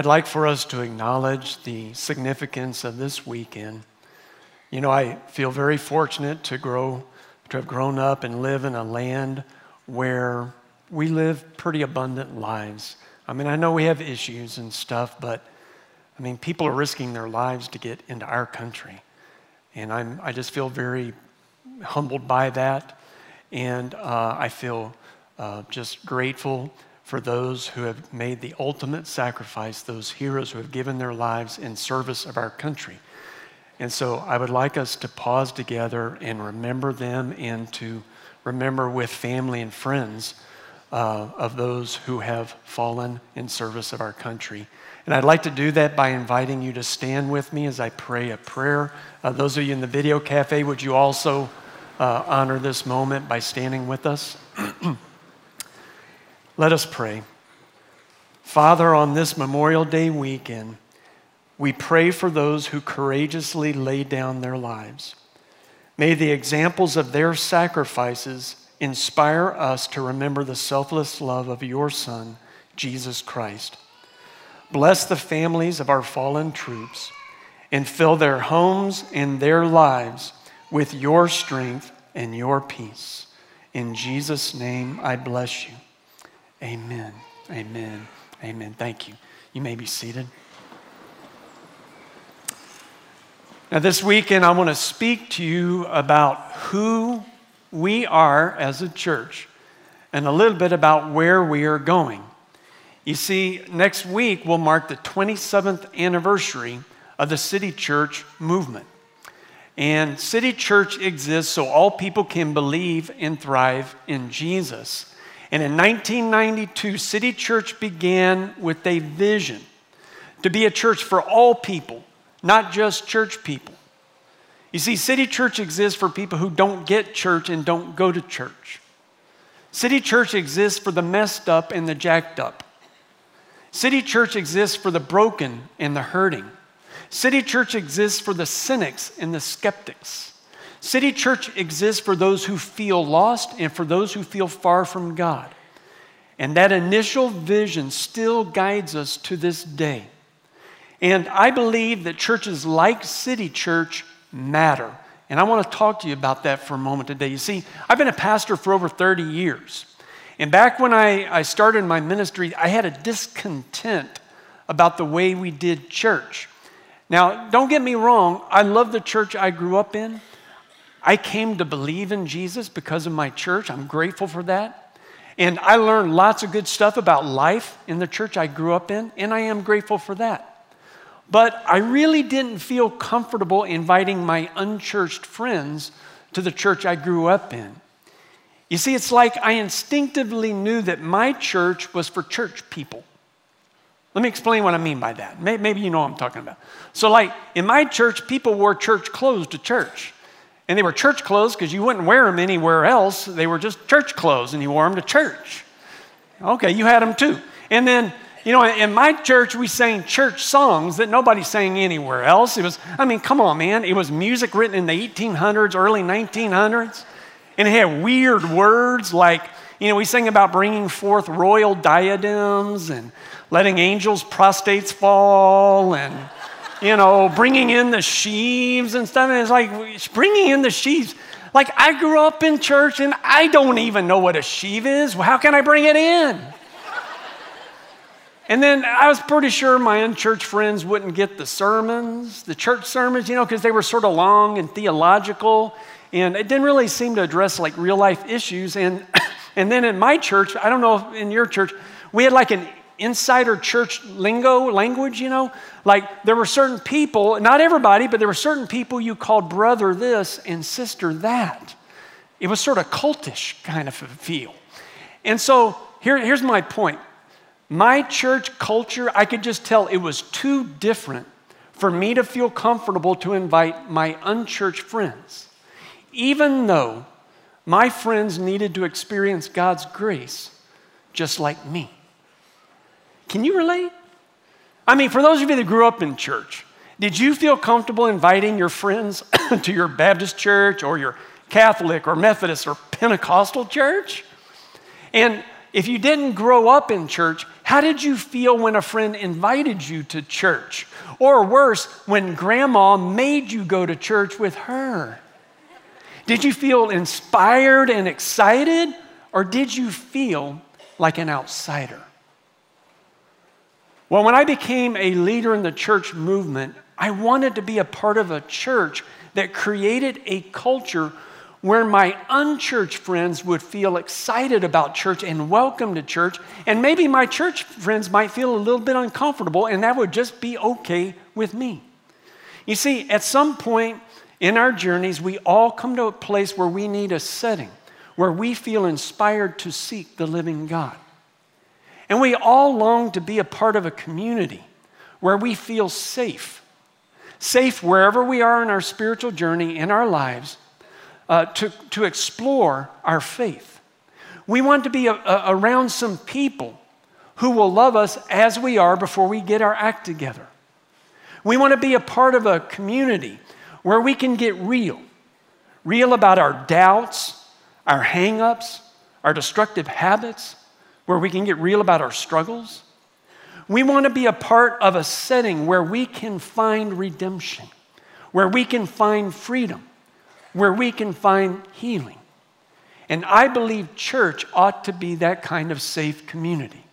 I'd like for us to acknowledge the significance of this weekend. You know, I feel very fortunate to grow, to have grown up and live in a land where we live pretty abundant lives. I mean, I know we have issues and stuff, but I mean, people are risking their lives to get into our country. And I'm, I just feel very humbled by that. And uh, I feel uh, just grateful for those who have made the ultimate sacrifice, those heroes who have given their lives in service of our country. And so I would like us to pause together and remember them and to remember with family and friends uh, of those who have fallen in service of our country. And I'd like to do that by inviting you to stand with me as I pray a prayer. Uh, those of you in the video cafe, would you also uh, honor this moment by standing with us? Let us pray. Father, on this Memorial Day weekend, we pray for those who courageously lay down their lives. May the examples of their sacrifices inspire us to remember the selfless love of your Son, Jesus Christ. Bless the families of our fallen troops and fill their homes and their lives with your strength and your peace. In Jesus' name, I bless you. Amen. Amen. Amen. Thank you. You may be seated. Now, this weekend, I want to speak to you about who we are as a church and a little bit about where we are going. You see, next week will mark the 27th anniversary of the City Church movement. And City Church exists so all people can believe and thrive in Jesus. And in 1992, City Church began with a vision to be a church for all people, not just church people. You see, City Church exists for people who don't get church and don't go to church. City Church exists for the messed up and the jacked up. City Church exists for the broken and the hurting. City Church exists for the cynics and the skeptics. City Church exists for those who feel lost and for those who feel far from God. And that initial vision still guides us to this day. And I believe that churches like City Church matter. And I want to talk to you about that for a moment today. You see, I've been a pastor for over 30 years. And back when I, I started my ministry, I had a discontent about the way we did church. Now, don't get me wrong, I love the church I grew up in. I came to believe in Jesus because of my church. I'm grateful for that. And I learned lots of good stuff about life in the church I grew up in, and I am grateful for that. But I really didn't feel comfortable inviting my unchurched friends to the church I grew up in. You see, it's like I instinctively knew that my church was for church people. Let me explain what I mean by that. Maybe you know what I'm talking about. So, like in my church, people wore church clothes to church. And they were church clothes because you wouldn't wear them anywhere else. They were just church clothes, and you wore them to church. Okay, you had them too. And then you know, in my church, we sang church songs that nobody sang anywhere else. It was, I mean, come on, man. It was music written in the 1800s, early 1900s. And it had weird words like, you know, we sang about bringing forth royal diadems and letting angels' prostates fall and, you know, bringing in the sheaves and stuff. And it's like, bringing in the sheaves. Like, I grew up in church and I don't even know what a sheave is. How can I bring it in? And then I was pretty sure my unchurched friends wouldn't get the sermons, the church sermons, you know, because they were sort of long and theological. And it didn't really seem to address like real life issues. And, and then in my church, I don't know if in your church, we had like an insider church lingo language, you know? Like there were certain people, not everybody, but there were certain people you called brother this and sister that. It was sort of cultish kind of a feel. And so here, here's my point my church culture, I could just tell it was too different for me to feel comfortable to invite my unchurched friends, even though my friends needed to experience God's grace just like me. Can you relate? I mean, for those of you that grew up in church, did you feel comfortable inviting your friends to your Baptist church or your Catholic or Methodist or Pentecostal church? And if you didn't grow up in church, How did you feel when a friend invited you to church? Or worse, when grandma made you go to church with her? Did you feel inspired and excited? Or did you feel like an outsider? Well, when I became a leader in the church movement, I wanted to be a part of a church that created a culture where my unchurched friends would feel excited about church and welcome to church. And maybe my church friends might feel a little bit uncomfortable, and that would just be okay with me. You see, at some point in our journeys, we all come to a place where we need a setting where we feel inspired to seek the living God. And we all long to be a part of a community where we feel safe. Safe wherever we are in our spiritual journey in our lives uh, to, to explore our faith. We want to be a, a, around some people who will love us as we are before we get our act together. We want to be a part of a community where we can get real real about our doubts, our hangups, our destructive habits, where we can get real about our struggles. We want to be a part of a setting where we can find redemption, where we can find freedom, where we can find healing. And I believe church ought to be that kind of safe community.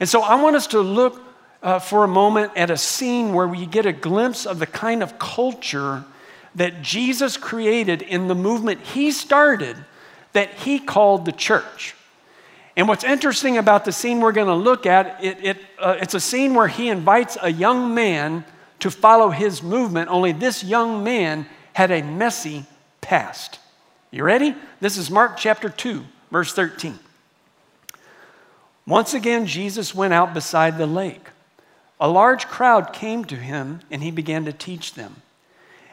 And so I want us to look uh, for a moment at a scene where we get a glimpse of the kind of culture that Jesus created in the movement he started that he called the church. And what's interesting about the scene we're going to look at, it, it, uh, it's a scene where he invites a young man to follow his movement, only this young man had a messy past. You ready? This is Mark chapter 2, verse 13. Once again, Jesus went out beside the lake. A large crowd came to him, and he began to teach them.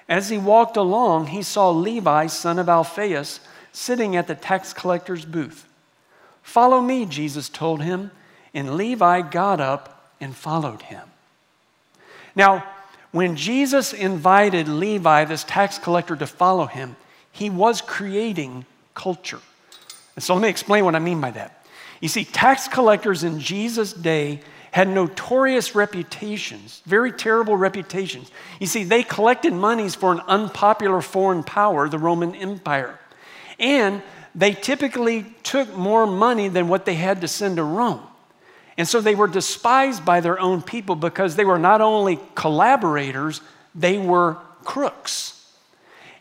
As he walked along, he saw Levi, son of Alphaeus, sitting at the tax collector's booth. Follow me, Jesus told him, and Levi got up and followed him. Now, when Jesus invited Levi, this tax collector, to follow him, he was creating culture. And so let me explain what I mean by that. You see, tax collectors in Jesus' day had notorious reputations, very terrible reputations. You see, they collected monies for an unpopular foreign power, the Roman Empire. And they typically took more money than what they had to send to Rome. And so they were despised by their own people because they were not only collaborators, they were crooks.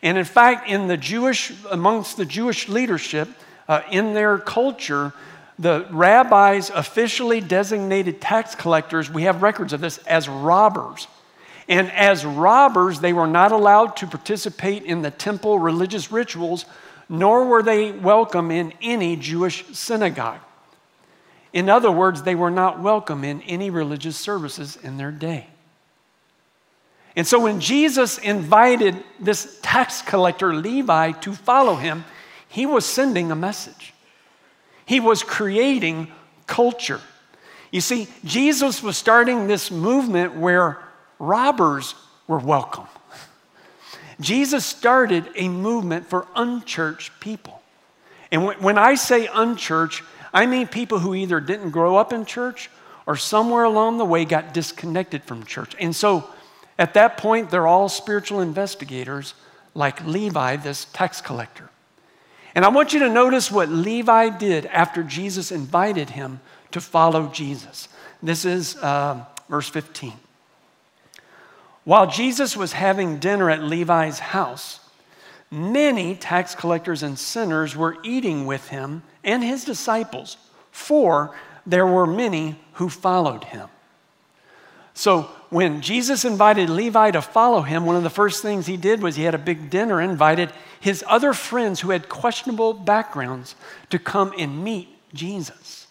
And in fact, in the Jewish, amongst the Jewish leadership, uh, in their culture, the rabbis officially designated tax collectors, we have records of this, as robbers. And as robbers, they were not allowed to participate in the temple religious rituals, nor were they welcome in any Jewish synagogue. In other words, they were not welcome in any religious services in their day. And so when Jesus invited this tax collector, Levi, to follow him, he was sending a message. He was creating culture. You see, Jesus was starting this movement where robbers were welcome. Jesus started a movement for unchurched people. And when I say unchurched, I mean people who either didn't grow up in church or somewhere along the way got disconnected from church. And so at that point, they're all spiritual investigators like Levi, this tax collector. And I want you to notice what Levi did after Jesus invited him to follow Jesus. This is uh, verse 15. While Jesus was having dinner at Levi's house, many tax collectors and sinners were eating with him and his disciples, for there were many who followed him. So when Jesus invited Levi to follow him, one of the first things he did was he had a big dinner, invited his other friends who had questionable backgrounds to come and meet Jesus.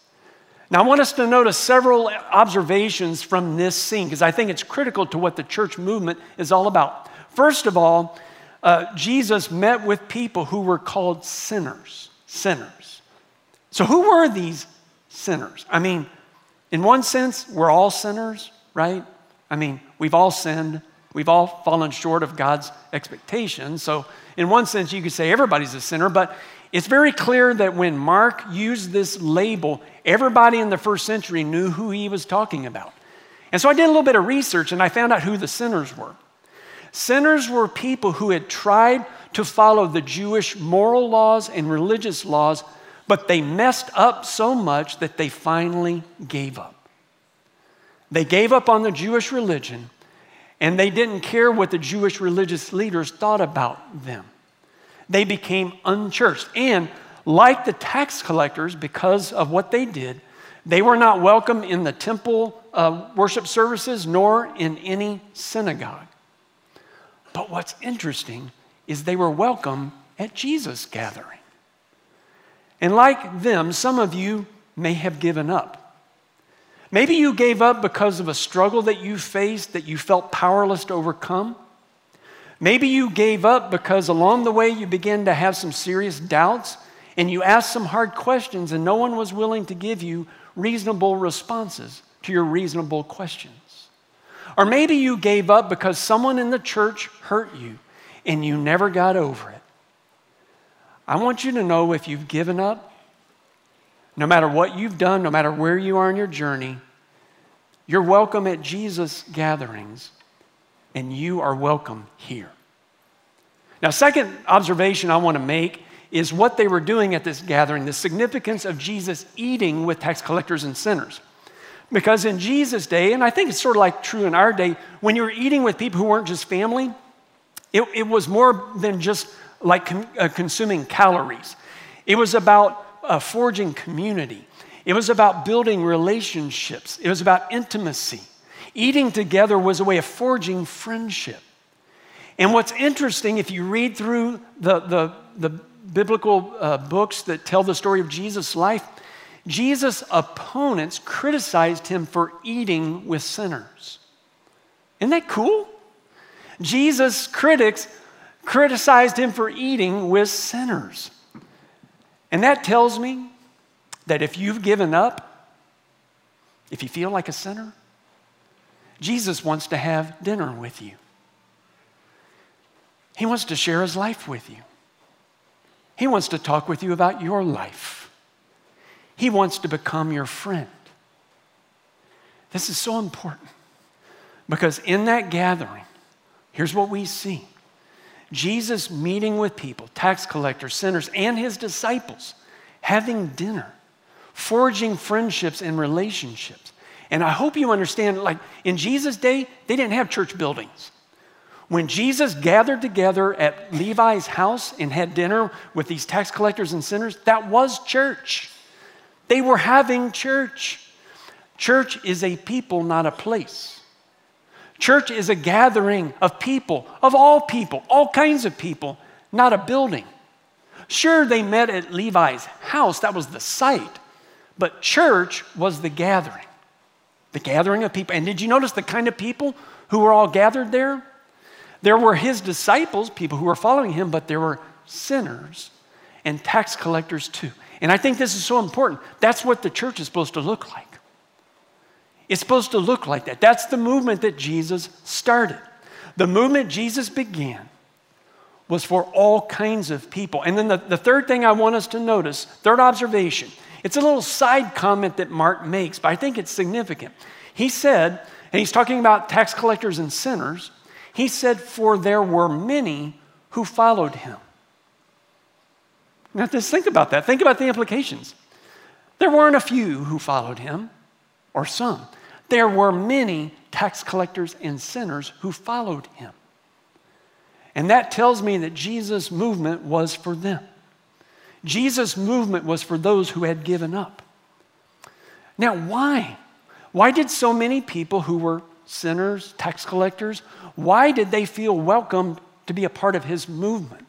Now, I want us to notice several observations from this scene because I think it's critical to what the church movement is all about. First of all, uh, Jesus met with people who were called sinners. Sinners. So, who were these sinners? I mean, in one sense, we're all sinners, right? I mean, we've all sinned. We've all fallen short of God's expectations. So, in one sense, you could say everybody's a sinner, but It's very clear that when Mark used this label, everybody in the first century knew who he was talking about. And so I did a little bit of research and I found out who the sinners were. Sinners were people who had tried to follow the Jewish moral laws and religious laws, but they messed up so much that they finally gave up. They gave up on the Jewish religion and they didn't care what the Jewish religious leaders thought about them they became unchurched. And like the tax collectors, because of what they did, they were not welcome in the temple uh, worship services nor in any synagogue. But what's interesting is they were welcome at Jesus' gathering. And like them, some of you may have given up. Maybe you gave up because of a struggle that you faced that you felt powerless to overcome. Maybe you gave up because along the way you began to have some serious doubts and you asked some hard questions and no one was willing to give you reasonable responses to your reasonable questions. Or maybe you gave up because someone in the church hurt you and you never got over it. I want you to know if you've given up, no matter what you've done, no matter where you are in your journey, you're welcome at Jesus' gatherings and you are welcome here. Now, second observation I want to make is what they were doing at this gathering, the significance of Jesus eating with tax collectors and sinners. Because in Jesus' day, and I think it's sort of like true in our day, when you were eating with people who weren't just family, it, it was more than just like uh, consuming calories. It was about uh, forging community. It was about building relationships. It was about intimacy. Eating together was a way of forging friendship. And what's interesting, if you read through the, the, the biblical uh, books that tell the story of Jesus' life, Jesus' opponents criticized him for eating with sinners. Isn't that cool? Jesus' critics criticized him for eating with sinners. And that tells me that if you've given up, if you feel like a sinner, Jesus wants to have dinner with you. He wants to share his life with you. He wants to talk with you about your life. He wants to become your friend. This is so important because in that gathering, here's what we see Jesus meeting with people, tax collectors, sinners, and his disciples, having dinner, forging friendships and relationships. And I hope you understand, like in Jesus' day, they didn't have church buildings. When Jesus gathered together at Levi's house and had dinner with these tax collectors and sinners, that was church. They were having church. Church is a people, not a place. Church is a gathering of people, of all people, all kinds of people, not a building. Sure, they met at Levi's house, that was the site, but church was the gathering the gathering of people. And did you notice the kind of people who were all gathered there? There were his disciples, people who were following him, but there were sinners and tax collectors too. And I think this is so important. That's what the church is supposed to look like. It's supposed to look like that. That's the movement that Jesus started. The movement Jesus began was for all kinds of people. And then the, the third thing I want us to notice, third observation, it's a little side comment that Mark makes, but I think it's significant. He said, and he's talking about tax collectors and sinners, he said, For there were many who followed him. Now, just think about that. Think about the implications. There weren't a few who followed him, or some. There were many tax collectors and sinners who followed him. And that tells me that Jesus' movement was for them. Jesus' movement was for those who had given up. Now, why? Why did so many people who were sinners, tax collectors, why did they feel welcomed to be a part of his movement?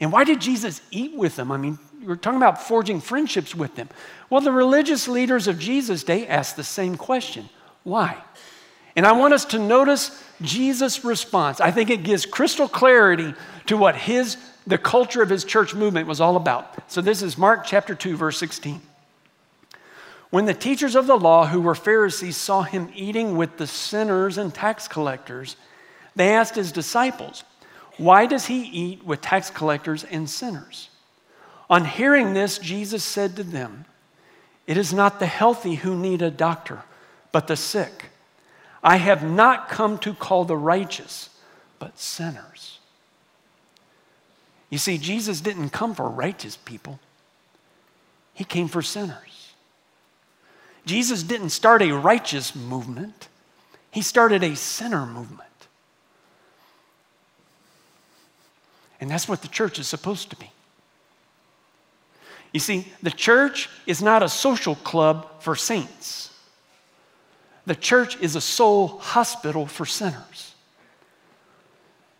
And why did Jesus eat with them? I mean, we're talking about forging friendships with them. Well, the religious leaders of Jesus' day asked the same question why? And I want us to notice Jesus' response. I think it gives crystal clarity to what his the culture of his church movement was all about. So this is Mark chapter 2 verse 16. When the teachers of the law who were Pharisees saw him eating with the sinners and tax collectors, they asked his disciples, "Why does he eat with tax collectors and sinners?" On hearing this, Jesus said to them, It is not the healthy who need a doctor, but the sick. I have not come to call the righteous, but sinners. You see, Jesus didn't come for righteous people, He came for sinners. Jesus didn't start a righteous movement, He started a sinner movement. And that's what the church is supposed to be. You see, the church is not a social club for saints. The church is a soul hospital for sinners.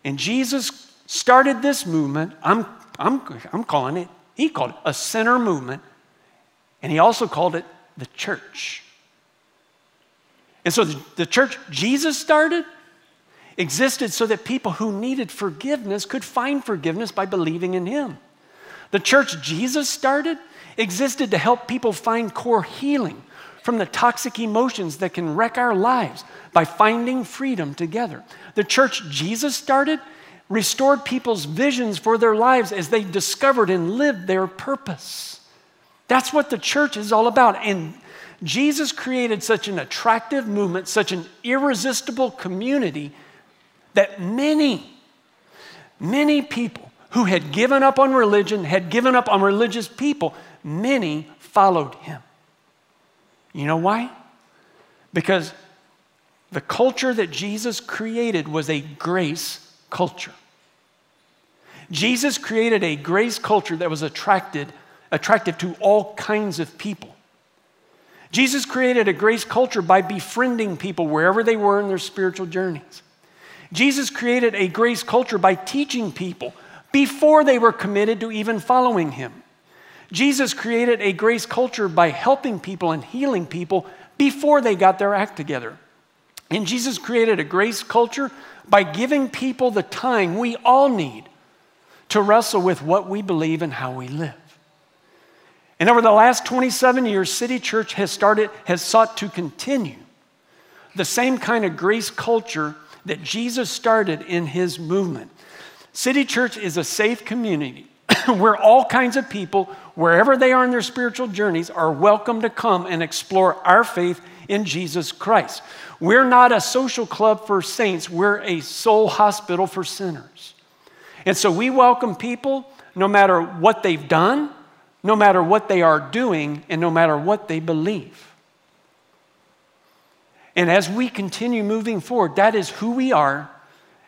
And Jesus started this movement. I'm, I'm, I'm calling it, he called it a sinner movement. And he also called it the church. And so the, the church Jesus started existed so that people who needed forgiveness could find forgiveness by believing in him. The church Jesus started existed to help people find core healing from the toxic emotions that can wreck our lives by finding freedom together. The church Jesus started restored people's visions for their lives as they discovered and lived their purpose. That's what the church is all about. And Jesus created such an attractive movement, such an irresistible community that many, many people who had given up on religion, had given up on religious people, many followed him. You know why? Because the culture that Jesus created was a grace culture. Jesus created a grace culture that was attracted, attractive to all kinds of people. Jesus created a grace culture by befriending people wherever they were in their spiritual journeys. Jesus created a grace culture by teaching people before they were committed to even following him. Jesus created a grace culture by helping people and healing people before they got their act together. And Jesus created a grace culture by giving people the time we all need to wrestle with what we believe and how we live. And over the last 27 years, City Church has started, has sought to continue the same kind of grace culture that Jesus started in his movement. City Church is a safe community where all kinds of people, wherever they are in their spiritual journeys, are welcome to come and explore our faith in Jesus Christ. We're not a social club for saints, we're a soul hospital for sinners. And so we welcome people no matter what they've done, no matter what they are doing, and no matter what they believe. And as we continue moving forward, that is who we are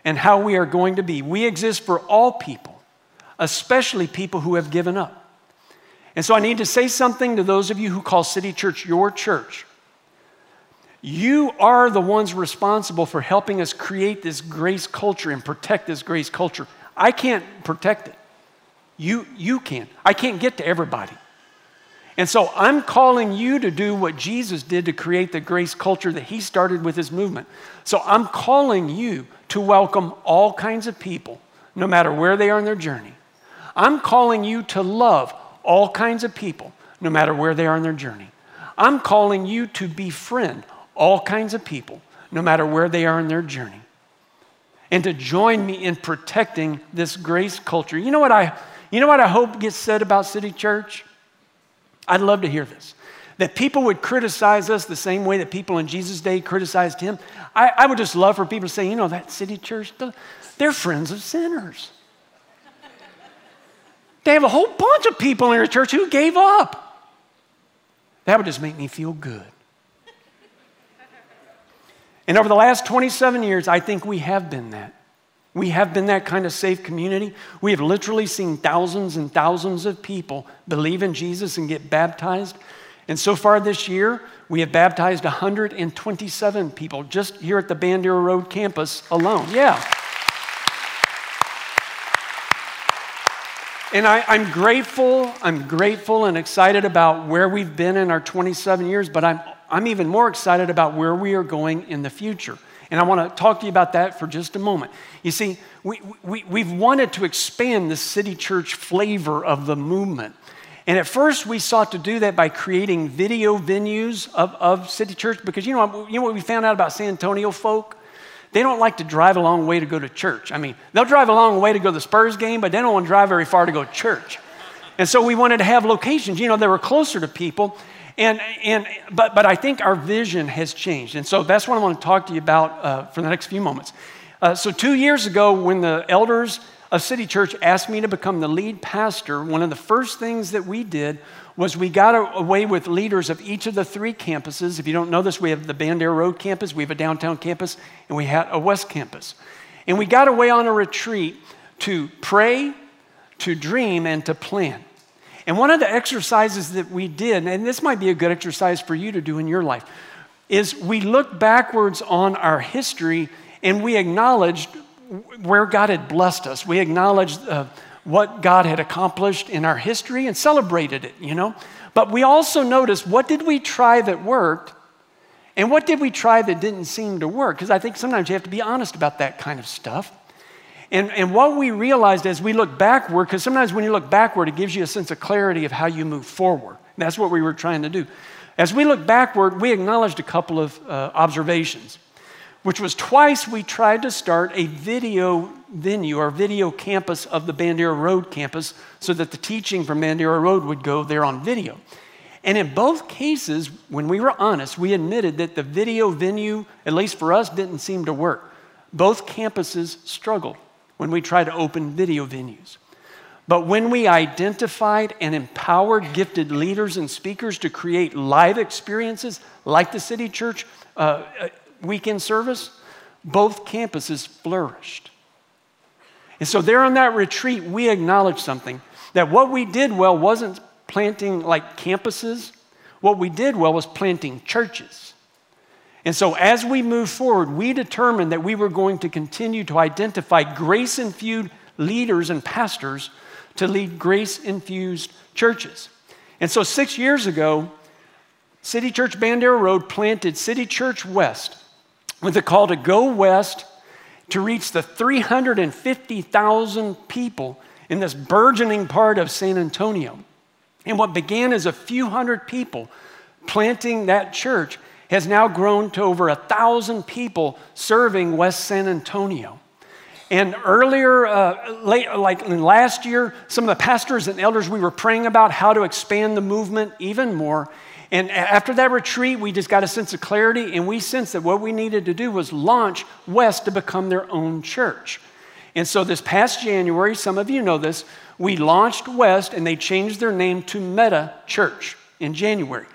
and how we are going to be. We exist for all people, especially people who have given up. And so I need to say something to those of you who call City Church your church. You are the ones responsible for helping us create this grace culture and protect this grace culture. I can't protect it. You, you can. I can't get to everybody. And so I'm calling you to do what Jesus did to create the grace culture that he started with his movement. So I'm calling you to welcome all kinds of people, no matter where they are in their journey. I'm calling you to love all kinds of people, no matter where they are in their journey. I'm calling you to befriend all kinds of people, no matter where they are in their journey. And to join me in protecting this grace culture. You know what I, you know what I hope gets said about City Church? I'd love to hear this that people would criticize us the same way that people in Jesus' day criticized him. I, I would just love for people to say, you know, that city church, they're friends of sinners. They have a whole bunch of people in their church who gave up. That would just make me feel good. And over the last 27 years, I think we have been that. We have been that kind of safe community. We have literally seen thousands and thousands of people believe in Jesus and get baptized. And so far this year, we have baptized 127 people just here at the Bandera Road campus alone. Yeah. And I, am grateful, I'm grateful and excited about where we've been in our 27 years, but I'm, I'm even more excited about where we are going in the future. And I want to talk to you about that for just a moment. You see, we, we, we've wanted to expand the city church flavor of the movement. And at first, we sought to do that by creating video venues of, of City Church because you know, you know what we found out about San Antonio folk? They don't like to drive a long way to go to church. I mean, they'll drive a long way to go to the Spurs game, but they don't want to drive very far to go to church. And so we wanted to have locations, you know, that were closer to people. And, and, but, but I think our vision has changed. And so that's what I want to talk to you about uh, for the next few moments. Uh, so, two years ago, when the elders of City Church asked me to become the lead pastor, one of the first things that we did was we got away with leaders of each of the three campuses. If you don't know this, we have the Bandera Road campus, we have a downtown campus, and we had a west campus. And we got away on a retreat to pray, to dream, and to plan. And one of the exercises that we did, and this might be a good exercise for you to do in your life, is we looked backwards on our history and we acknowledged where God had blessed us. We acknowledged uh, what God had accomplished in our history and celebrated it, you know. But we also noticed what did we try that worked and what did we try that didn't seem to work? Because I think sometimes you have to be honest about that kind of stuff. And, and what we realized as we look backward, because sometimes when you look backward, it gives you a sense of clarity of how you move forward. That's what we were trying to do. As we look backward, we acknowledged a couple of uh, observations which was twice we tried to start a video venue or video campus of the Bandera Road campus so that the teaching from Bandera Road would go there on video. And in both cases, when we were honest, we admitted that the video venue, at least for us, didn't seem to work. Both campuses struggled when we tried to open video venues. But when we identified and empowered gifted leaders and speakers to create live experiences like the City Church uh, weekend service, both campuses flourished. And so, there on that retreat, we acknowledged something that what we did well wasn't planting like campuses, what we did well was planting churches. And so, as we move forward, we determined that we were going to continue to identify grace infused leaders and pastors to lead grace infused churches. And so, six years ago, City Church Bandera Road planted City Church West with a call to go west to reach the 350,000 people in this burgeoning part of San Antonio. And what began as a few hundred people planting that church has now grown to over a thousand people serving West San Antonio. And earlier, uh, late, like last year, some of the pastors and elders, we were praying about how to expand the movement even more. And after that retreat, we just got a sense of clarity, and we sensed that what we needed to do was launch West to become their own church. And so this past January, some of you know this, we launched West, and they changed their name to Meta Church in January.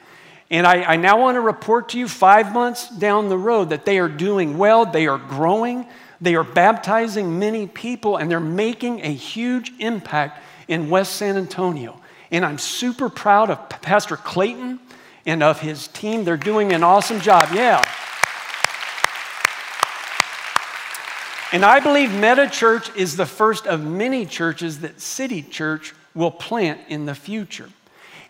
And I, I now want to report to you five months down the road that they are doing well, they are growing, they are baptizing many people, and they're making a huge impact in West San Antonio. And I'm super proud of Pastor Clayton and of his team. They're doing an awesome job. Yeah. And I believe Meta Church is the first of many churches that City Church will plant in the future.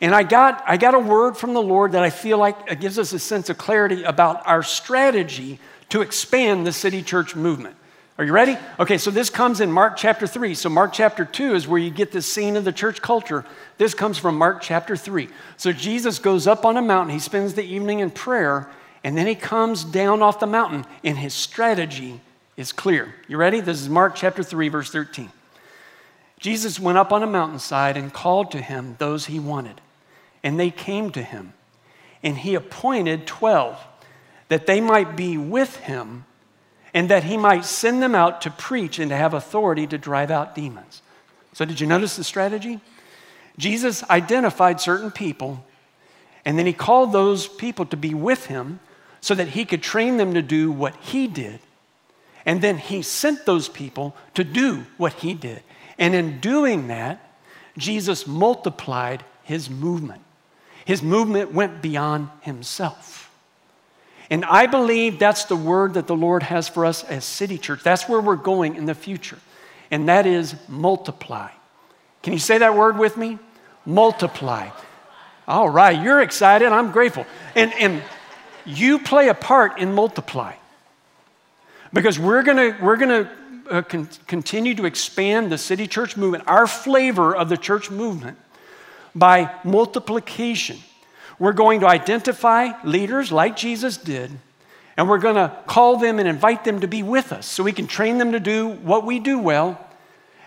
And I got, I got a word from the Lord that I feel like gives us a sense of clarity about our strategy to expand the City Church movement. Are you ready? Okay, so this comes in Mark chapter 3. So, Mark chapter 2 is where you get the scene of the church culture. This comes from Mark chapter 3. So, Jesus goes up on a mountain, he spends the evening in prayer, and then he comes down off the mountain, and his strategy is clear. You ready? This is Mark chapter 3, verse 13. Jesus went up on a mountainside and called to him those he wanted, and they came to him. And he appointed 12 that they might be with him and that he might send them out to preach and to have authority to drive out demons. So, did you notice the strategy? Jesus identified certain people, and then he called those people to be with him so that he could train them to do what he did. And then he sent those people to do what he did. And in doing that, Jesus multiplied his movement. His movement went beyond himself. And I believe that's the word that the Lord has for us as City Church. That's where we're going in the future. And that is multiply. Can you say that word with me? Multiply. All right, you're excited. I'm grateful. And, and you play a part in multiply. Because we're going we're to uh, con- continue to expand the city church movement, our flavor of the church movement, by multiplication. We're going to identify leaders like Jesus did, and we're going to call them and invite them to be with us so we can train them to do what we do well.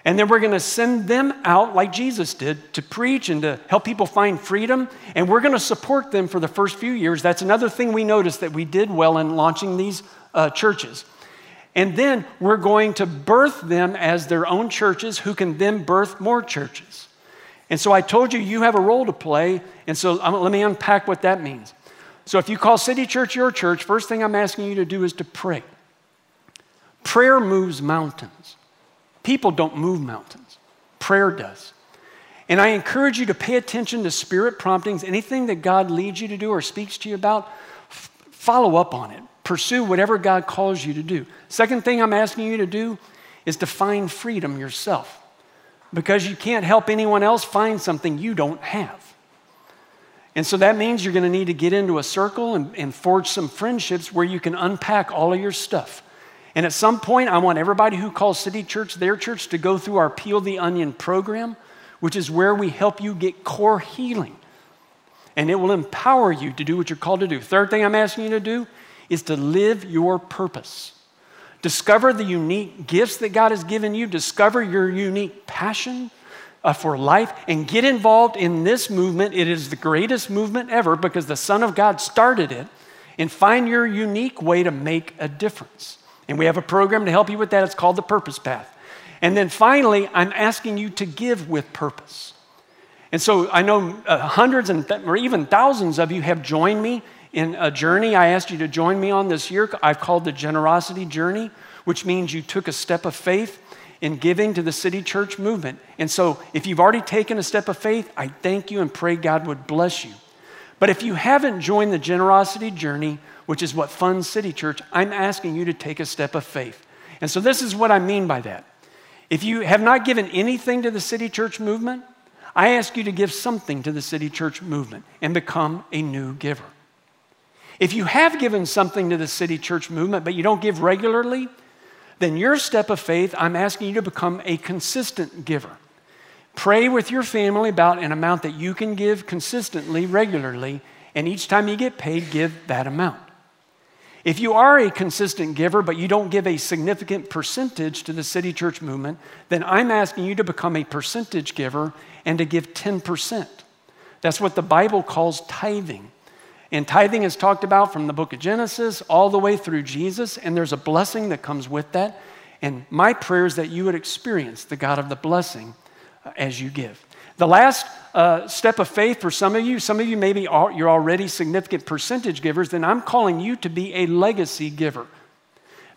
And then we're going to send them out like Jesus did to preach and to help people find freedom. And we're going to support them for the first few years. That's another thing we noticed that we did well in launching these uh, churches. And then we're going to birth them as their own churches who can then birth more churches. And so I told you you have a role to play. And so um, let me unpack what that means. So if you call City Church your church, first thing I'm asking you to do is to pray. Prayer moves mountains. People don't move mountains, prayer does. And I encourage you to pay attention to spirit promptings. Anything that God leads you to do or speaks to you about, f- follow up on it. Pursue whatever God calls you to do. Second thing I'm asking you to do is to find freedom yourself because you can't help anyone else find something you don't have. And so that means you're going to need to get into a circle and, and forge some friendships where you can unpack all of your stuff. And at some point, I want everybody who calls City Church their church to go through our Peel the Onion program, which is where we help you get core healing. And it will empower you to do what you're called to do. Third thing I'm asking you to do is to live your purpose. Discover the unique gifts that God has given you, discover your unique passion uh, for life, and get involved in this movement. It is the greatest movement ever because the Son of God started it, and find your unique way to make a difference. And we have a program to help you with that. It's called the Purpose Path. And then finally, I'm asking you to give with purpose. And so I know uh, hundreds and th- or even thousands of you have joined me in a journey I asked you to join me on this year. I've called the Generosity Journey, which means you took a step of faith in giving to the city church movement. And so if you've already taken a step of faith, I thank you and pray God would bless you. But if you haven't joined the Generosity Journey, which is what funds City Church, I'm asking you to take a step of faith. And so this is what I mean by that. If you have not given anything to the City Church movement, I ask you to give something to the City Church movement and become a new giver. If you have given something to the City Church movement, but you don't give regularly, then your step of faith, I'm asking you to become a consistent giver. Pray with your family about an amount that you can give consistently, regularly, and each time you get paid, give that amount. If you are a consistent giver, but you don't give a significant percentage to the city church movement, then I'm asking you to become a percentage giver and to give 10%. That's what the Bible calls tithing. And tithing is talked about from the book of Genesis all the way through Jesus, and there's a blessing that comes with that. And my prayer is that you would experience the God of the blessing uh, as you give. The last uh, step of faith for some of you, some of you maybe are, you're already significant percentage givers, then I'm calling you to be a legacy giver.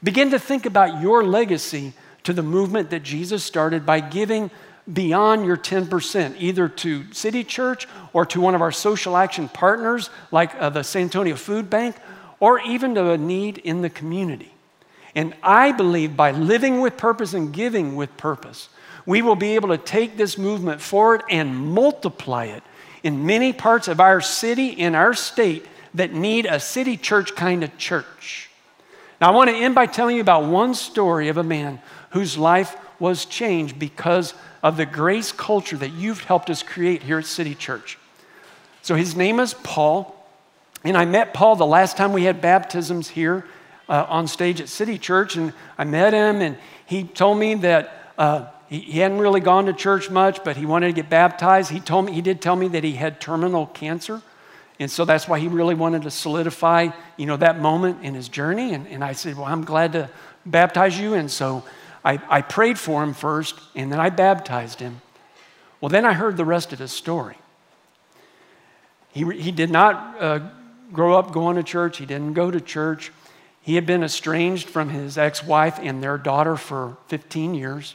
Begin to think about your legacy to the movement that Jesus started by giving beyond your 10%, either to City Church or to one of our social action partners like uh, the San Antonio Food Bank, or even to a need in the community. And I believe by living with purpose and giving with purpose, we will be able to take this movement forward and multiply it in many parts of our city and our state that need a city church kind of church. Now, I want to end by telling you about one story of a man whose life was changed because of the grace culture that you've helped us create here at City Church. So, his name is Paul, and I met Paul the last time we had baptisms here uh, on stage at City Church, and I met him, and he told me that. Uh, he, he hadn't really gone to church much, but he wanted to get baptized. He told me, he did tell me that he had terminal cancer. And so that's why he really wanted to solidify, you know, that moment in his journey. And, and I said, well, I'm glad to baptize you. And so I, I prayed for him first, and then I baptized him. Well, then I heard the rest of his story. He, he did not uh, grow up going to church. He didn't go to church. He had been estranged from his ex wife and their daughter for 15 years.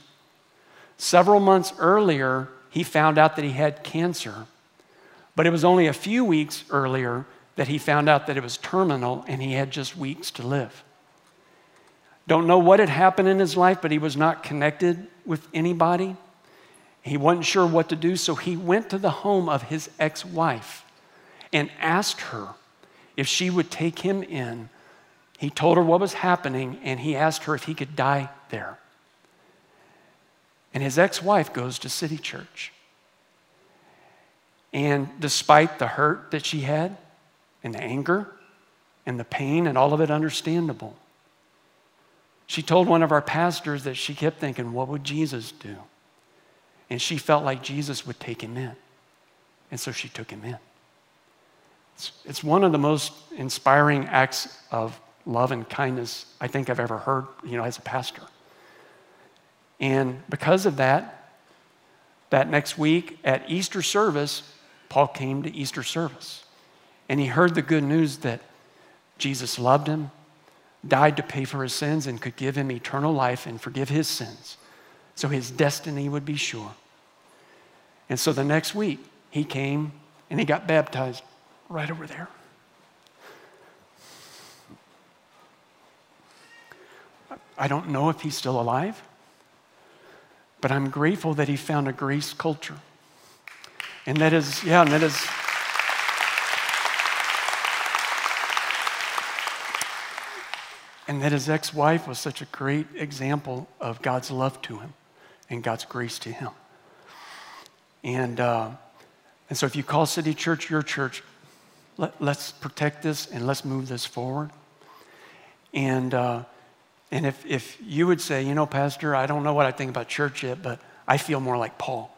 Several months earlier, he found out that he had cancer, but it was only a few weeks earlier that he found out that it was terminal and he had just weeks to live. Don't know what had happened in his life, but he was not connected with anybody. He wasn't sure what to do, so he went to the home of his ex wife and asked her if she would take him in. He told her what was happening, and he asked her if he could die there. And his ex wife goes to City Church. And despite the hurt that she had, and the anger, and the pain, and all of it understandable, she told one of our pastors that she kept thinking, What would Jesus do? And she felt like Jesus would take him in. And so she took him in. It's, it's one of the most inspiring acts of love and kindness I think I've ever heard, you know, as a pastor. And because of that, that next week at Easter service, Paul came to Easter service. And he heard the good news that Jesus loved him, died to pay for his sins, and could give him eternal life and forgive his sins. So his destiny would be sure. And so the next week, he came and he got baptized right over there. I don't know if he's still alive, but I'm grateful that he found a grace culture. And that is, yeah, and that is. And that his ex wife was such a great example of God's love to him and God's grace to him. And, uh, and so if you call City Church your church, let, us protect this and let's move this forward. And, uh, and if, if you would say, you know, Pastor, I don't know what I think about church yet, but I feel more like Paul.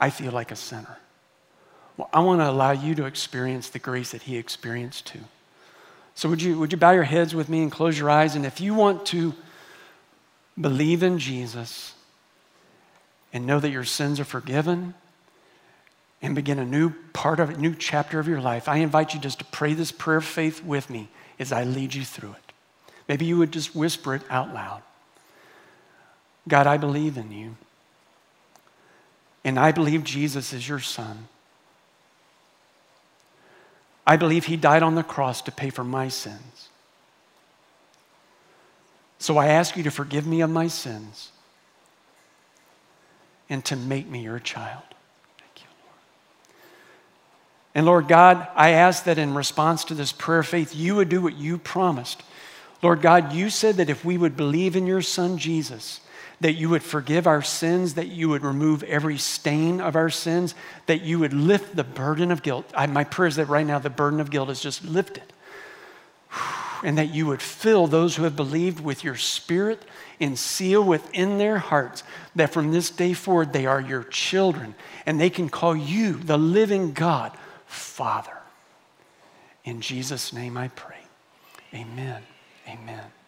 I feel like a sinner. Well, I want to allow you to experience the grace that he experienced too. So, would you, would you bow your heads with me and close your eyes? And if you want to believe in Jesus and know that your sins are forgiven and begin a new part of a new chapter of your life, I invite you just to pray this prayer of faith with me as I lead you through it. Maybe you would just whisper it out loud. God, I believe in you. And I believe Jesus is your son. I believe he died on the cross to pay for my sins. So I ask you to forgive me of my sins and to make me your child. Thank you, Lord. And Lord God, I ask that in response to this prayer of faith, you would do what you promised. Lord God, you said that if we would believe in your Son Jesus, that you would forgive our sins, that you would remove every stain of our sins, that you would lift the burden of guilt. I, my prayer is that right now the burden of guilt is just lifted. And that you would fill those who have believed with your spirit and seal within their hearts that from this day forward they are your children and they can call you, the living God, Father. In Jesus' name I pray. Amen. Amen.